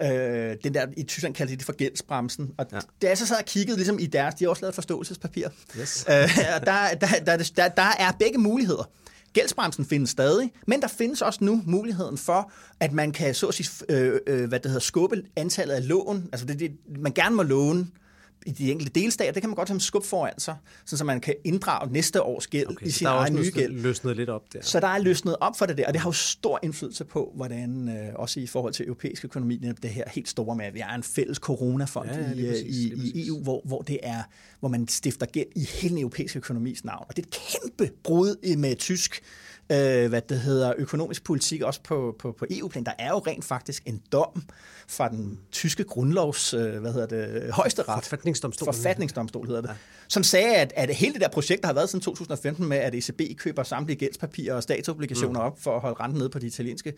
Øh, den der, I Tyskland kalder de det for gældsbremsen. Og ja. da jeg så sad og kiggede ligesom i deres, de har også lavet forståelsespapir. Yes. Øh, der, der, der, der, der er begge muligheder. Gældsbremsen findes stadig, men der findes også nu muligheden for, at man kan så at sige, øh, øh, hvad det hedder, skubbe antallet af lån. Altså det, det, man gerne må låne i de enkelte delstater, det kan man godt have skub foran sig, så man kan inddrage næste års gæld okay, i sin egen nye gæld. løsnet lidt op der. Så der er løsnet op for det der, og det har jo stor indflydelse på, hvordan øh, også i forhold til europæisk økonomi, det her helt store med, at vi er en fælles coronafond ja, ja, i, præcis, i, i EU, hvor, hvor det er, hvor man stifter gæld i hele den europæiske økonomis navn. Og det er et kæmpe brud med tysk øh, hvad det hedder, økonomisk politik, også på, på, på EU-plan. Der er jo rent faktisk en dom fra den tyske grundlovs, øh, hvad hedder det, højeste ret. Forfatningsdomstol. Forfatningsdomstol hedder det. Ja. Som sagde, at, at hele det der projekt, der har været siden 2015 med, at ECB køber samtlige gældspapirer og statsobligationer mm. op for at holde renten nede på de italienske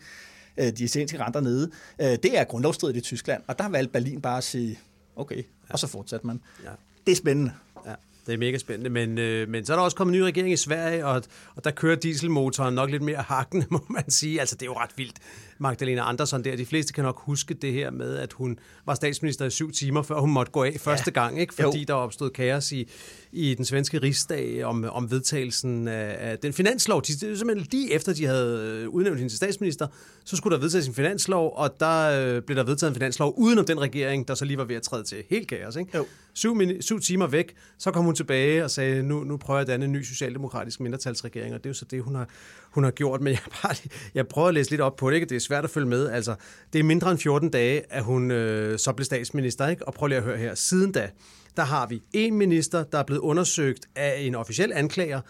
øh, de italienske renter nede. Øh, det er grundlovsstridigt i Tyskland, og der valgte Berlin bare at sige, okay, ja. og så fortsatte man. Ja. Det er spændende. Ja. Det er mega spændende, men, øh, men så er der også kommet en ny regering i Sverige, og, og der kører dieselmotoren nok lidt mere hakkende, *laughs* må man sige. Altså, det er jo ret vildt. Magdalena Andersson der, de fleste kan nok huske det her med, at hun var statsminister i syv timer, før hun måtte gå af første ja. gang, ikke? fordi jo. der opstod kaos i, i den svenske rigsdag om, om vedtagelsen af, af den finanslov. De, simpelthen lige efter, de havde udnævnt hende til statsminister, så skulle der vedtages en finanslov, og der øh, blev der vedtaget en finanslov udenom den regering, der så lige var ved at træde til. Helt kaos, ikke? Jo. Syv, syv timer væk, så kom hun tilbage og sagde, nu, nu prøver jeg at danne en ny socialdemokratisk mindretalsregering, og det er jo så det, hun har, hun har gjort. Men jeg, bare, jeg prøver at læse lidt op på det, ikke? det er svært at følge med. Altså, det er mindre end 14 dage, at hun øh, så blev statsminister, ikke? og prøv lige at høre her. Siden da, der har vi en minister, der er blevet undersøgt af en officiel anklager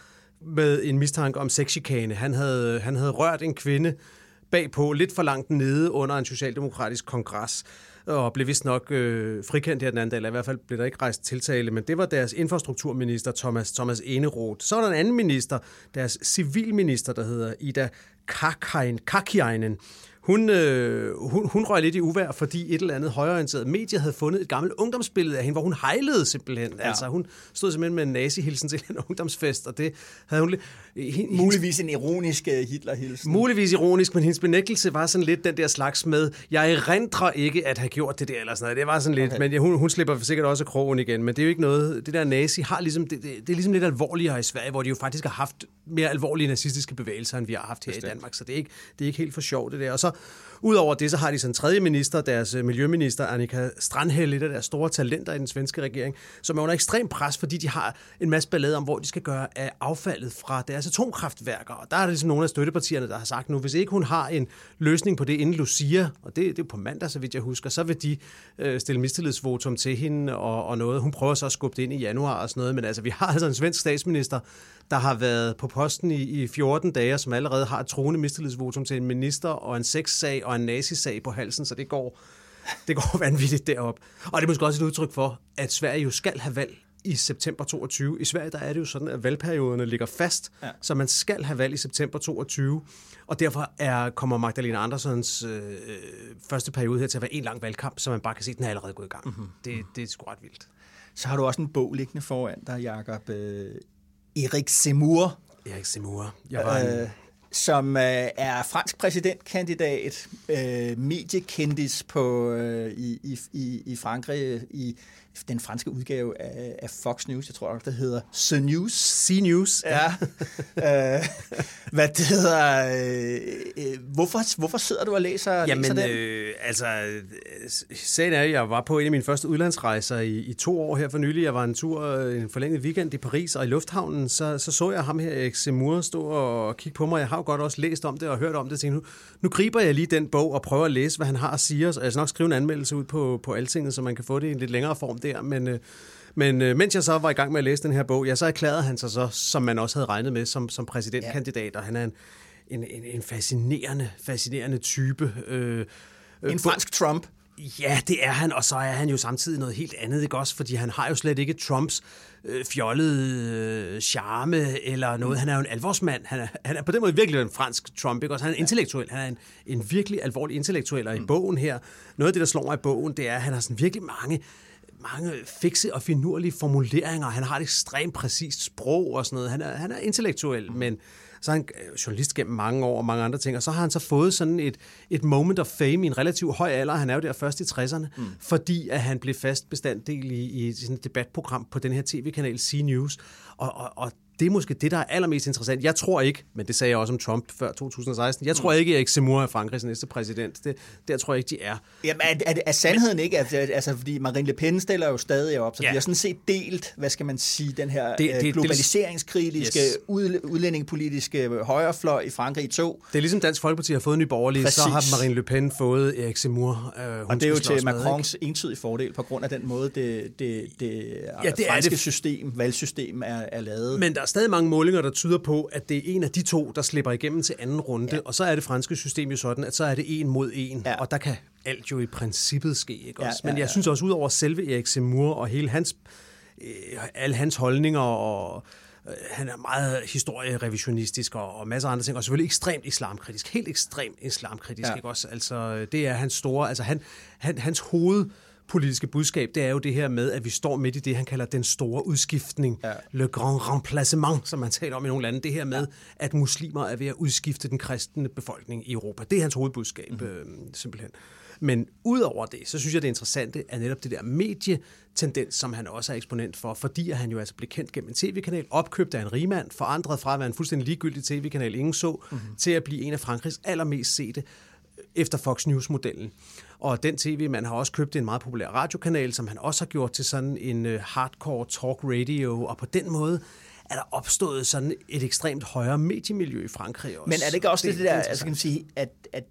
med en mistanke om sexchikane. Han havde, han havde rørt en kvinde bagpå, lidt for langt nede under en socialdemokratisk kongres og blev vist nok øh, frikendt her den anden dag, eller i hvert fald blev der ikke rejst tiltale, men det var deres infrastrukturminister, Thomas, Thomas Eneroth. Så var der en anden minister, deres civilminister, der hedder Ida Kakainen hun, øh, hun, hun røg lidt i uvær, fordi et eller andet højorienteret medie havde fundet et gammelt ungdomsbillede af hende, hvor hun hejlede simpelthen. Ja. Altså, hun stod simpelthen med en nazihilsen til en ungdomsfest, og det havde hun... Hende, muligvis en ironisk øh, Hitlerhilsen. Muligvis ironisk, men hendes benægtelse var sådan lidt den der slags med, jeg erindrer ikke at have gjort det der, eller sådan noget. Det var sådan lidt, okay. men hun, hun slipper sikkert også krogen igen, men det er jo ikke noget... Det der nazi har ligesom... Det, det, det er ligesom lidt alvorligere i Sverige, hvor de jo faktisk har haft mere alvorlige nazistiske bevægelser, end vi har haft her Bestemt. i Danmark, så det er, ikke, det er ikke helt for sjovt det der. Og så Udover det, så har de sådan en tredje minister, deres øh, miljøminister, Annika Strandhæl, et af deres store talenter i den svenske regering, som er under ekstrem pres, fordi de har en masse ballade om, hvor de skal gøre af affaldet fra deres atomkraftværker. Og der er der ligesom nogle af støttepartierne, der har sagt nu, hvis ikke hun har en løsning på det inden Lucia, og det, det er på mandag, så vidt jeg husker, så vil de øh, stille mistillidsvotum til hende og, og noget. Hun prøver så at skubbe det ind i januar og sådan noget, men altså, vi har altså en svensk statsminister, der har været på posten i, i 14 dage, som allerede har et troende mistillidsvotum til en minister og en sexsag og en nazisag på halsen, så det går, det går *laughs* vanvittigt derop. Og det er måske også et udtryk for, at Sverige jo skal have valg i september 22. I Sverige der er det jo sådan, at valgperioderne ligger fast, ja. så man skal have valg i september 22. Og derfor er, kommer Magdalena Andersens øh, første periode her til at være en lang valgkamp, så man bare kan se, at den er allerede gået i gang. Mm-hmm. Det, det er sgu ret vildt. Så har du også en bog liggende foran dig, Jacob. Erik Zemmour. Erik Zemmour. Jeg var en... øh, som øh, er fransk præsidentkandidat, øh, mediekendis på, øh, i, i, i Frankrig i den franske udgave af, af Fox News, jeg tror det hedder The News. C News. Ja. *laughs* øh, hvad det hedder, øh, øh, hvorfor, hvorfor sidder du og læser, Jamen, læser den? Øh, altså, sagen er, at jeg var på en af mine første udlandsrejser i, i to år her for nylig. Jeg var en tur, en forlænget weekend i Paris, og i lufthavnen, så så, så jeg ham her, Erik Zemmour, stå og kigge på mig. Jeg har jo godt også læst om det og hørt om det. Tænkte, nu, nu griber jeg lige den bog og prøver at læse, hvad han har at sige. Og jeg skal nok skrive en anmeldelse ud på, på Altinget, så man kan få det i en lidt længere form der, men... Øh, men øh, mens jeg så var i gang med at læse den her bog, ja, så erklærede han sig så, som man også havde regnet med, som, som præsidentkandidat, ja. og han er en, en, en, en fascinerende, fascinerende type. Øh, en fransk Trump. Ja, det er han, og så er han jo samtidig noget helt andet, ikke også? Fordi han har jo slet ikke Trumps øh, fjollede øh, charme eller noget. Han er jo en alvorsmand. Han er, han er på den måde virkelig en fransk Trump, ikke også? Han er intellektuel. Han er en, en virkelig alvorlig intellektuel, og i mm. bogen her, noget af det, der slår mig i bogen, det er, at han har sådan virkelig mange mange fikse og finurlige formuleringer. Han har et ekstremt præcist sprog og sådan noget. Han er, han er intellektuel, men så er han øh, journalist gennem mange år og mange andre ting, og så har han så fået sådan et, et moment of fame i en relativt høj alder, han er jo der først i 60'erne, mm. fordi at han blev fast bestanddel i, i sådan et debatprogram på den her tv-kanal C News, og, og, og det er måske det, der er allermest interessant. Jeg tror ikke, men det sagde jeg også om Trump før 2016, jeg tror ikke, at Erik Zemmour er Frankrigs næste præsident. Det, det tror jeg ikke, de er. Jamen, er, er, er sandheden ikke, at, altså, fordi Marine Le Pen stiller jo stadig op, så ja. vi har sådan set delt, hvad skal man sige, den her det, øh, det, globaliseringskritiske, yes. ud, udlændingepolitiske højrefløj i Frankrig i to. Det er ligesom Dansk Folkeparti har fået Nye Borgerlige, Præcis. så har Marine Le Pen fået Erik Zemmour. Øh, og det er jo til Macrons med, entydige fordel, på grund af den måde, det, det, det, ja, det franske er det. system, valgsystem er, er lavet. Men der er stadig mange målinger, der tyder på, at det er en af de to, der slipper igennem til anden runde, ja. og så er det franske system jo sådan, at så er det en mod en, ja. og der kan alt jo i principet ske. Ikke? Også? Ja, ja, Men jeg synes også, ud over selve Erik Zemmour og hele hans, øh, alle hans holdninger og øh, han er meget historierevisionistisk og, og masser af andre ting, og selvfølgelig ekstremt islamkritisk, helt ekstremt islamkritisk, ja. ikke også? Altså, det er hans store, altså han, han, hans hoved, politiske budskab, det er jo det her med, at vi står midt i det, han kalder den store udskiftning. Ja. Le grand remplacement, som man taler om i nogle lande. Det her med, ja. at muslimer er ved at udskifte den kristne befolkning i Europa. Det er hans hovedbudskab, mm-hmm. øh, simpelthen. Men udover det, så synes jeg, det interessante er netop det der medietendens, som han også er eksponent for, fordi han jo altså blev kendt gennem en tv-kanal, opkøbt af en rigmand, forandret fra at være en fuldstændig ligegyldig tv-kanal, ingen så, mm-hmm. til at blive en af Frankrigs allermest sete efter Fox News-modellen. Og den tv-mand har også købt en meget populær radiokanal, som han også har gjort til sådan en uh, hardcore talk radio, og på den måde er der opstået sådan et ekstremt højere mediemiljø i Frankrig også. Men er det ikke også det, det der, altså kan man sige, at, at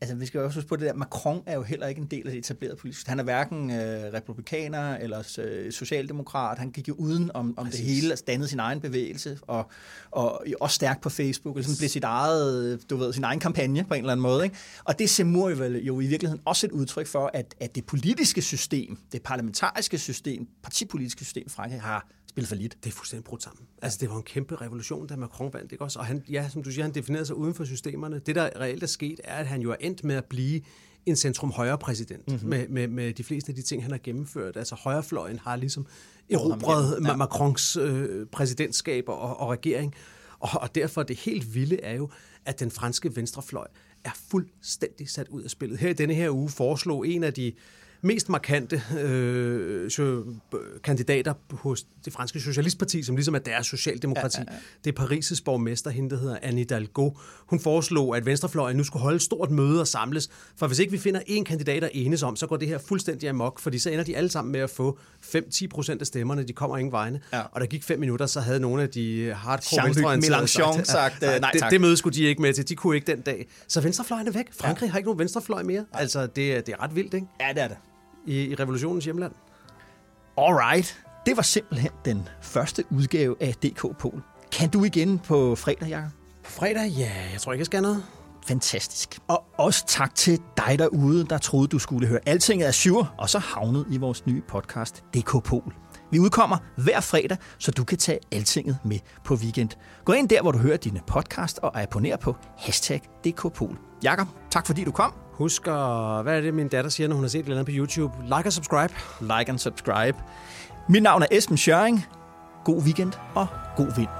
altså vi skal jo også huske på det der, Macron er jo heller ikke en del af det etablerede politik. Han er hverken øh, republikaner eller øh, socialdemokrat. Han gik jo uden om, om det hele, altså dannede sin egen bevægelse, og, og også stærk på Facebook, og sådan blev sit eget, du ved, sin egen kampagne på en eller anden måde. Ikke? Og det Seymour jo, jo i virkeligheden også et udtryk for, at, at det politiske system, det parlamentariske system, partipolitiske system Frankrig har spillet for lidt. Det er fuldstændig brudt sammen. Altså, det var en kæmpe revolution, da Macron vandt, ikke også? Og han, ja, som du siger, han definerede sig uden for systemerne. Det, der reelt er sket, er, at han jo er endt med at blive en centrum-højre præsident mm-hmm. med, med, med de fleste af de ting, han har gennemført. Altså højrefløjen har ligesom erobret ja. Macrons øh, præsidentskab og, og regering. Og, og derfor det helt vilde er jo, at den franske venstrefløj er fuldstændig sat ud af spillet. Her i denne her uge foreslog en af de mest markante øh, kandidater hos det franske socialistparti, som ligesom er deres socialdemokrati. Ja, ja, ja. Det er Paris' borgmester, hende der hedder Anne Hidalgo. Hun foreslog, at Venstrefløjen nu skulle holde et stort møde og samles, for hvis ikke vi finder en kandidat at enes om, så går det her fuldstændig amok, fordi så ender de alle sammen med at få 5-10 procent af stemmerne, de kommer ingen vegne. Ja. Og der gik fem minutter, så havde nogle af de hardcore venstreorienterede sagt, sagt uh, nej, det, det møde skulle de ikke med til, de kunne ikke den dag. Så venstrefløjen er væk. Frankrig ja. har ikke nogen venstrefløj mere. Altså, det, det er ret vildt, ikke? Ja, det er det i, i revolutionens hjemland. Alright. Det var simpelthen den første udgave af DK Pol. Kan du igen på fredag, Jacob? På fredag? Ja, jeg tror ikke, jeg skal noget. Fantastisk. Og også tak til dig derude, der troede, du skulle høre Altinget af Syr, og så havnet i vores nye podcast DK Pol. Vi udkommer hver fredag, så du kan tage Altinget med på weekend. Gå ind der, hvor du hører dine podcast, og abonner på hashtag DKPol. Jakob, tak fordi du kom. Husk at, hvad er det, min datter siger, når hun har set det på YouTube? Like og subscribe. Like and subscribe. Mit navn er Esben Schøring. God weekend og god vind.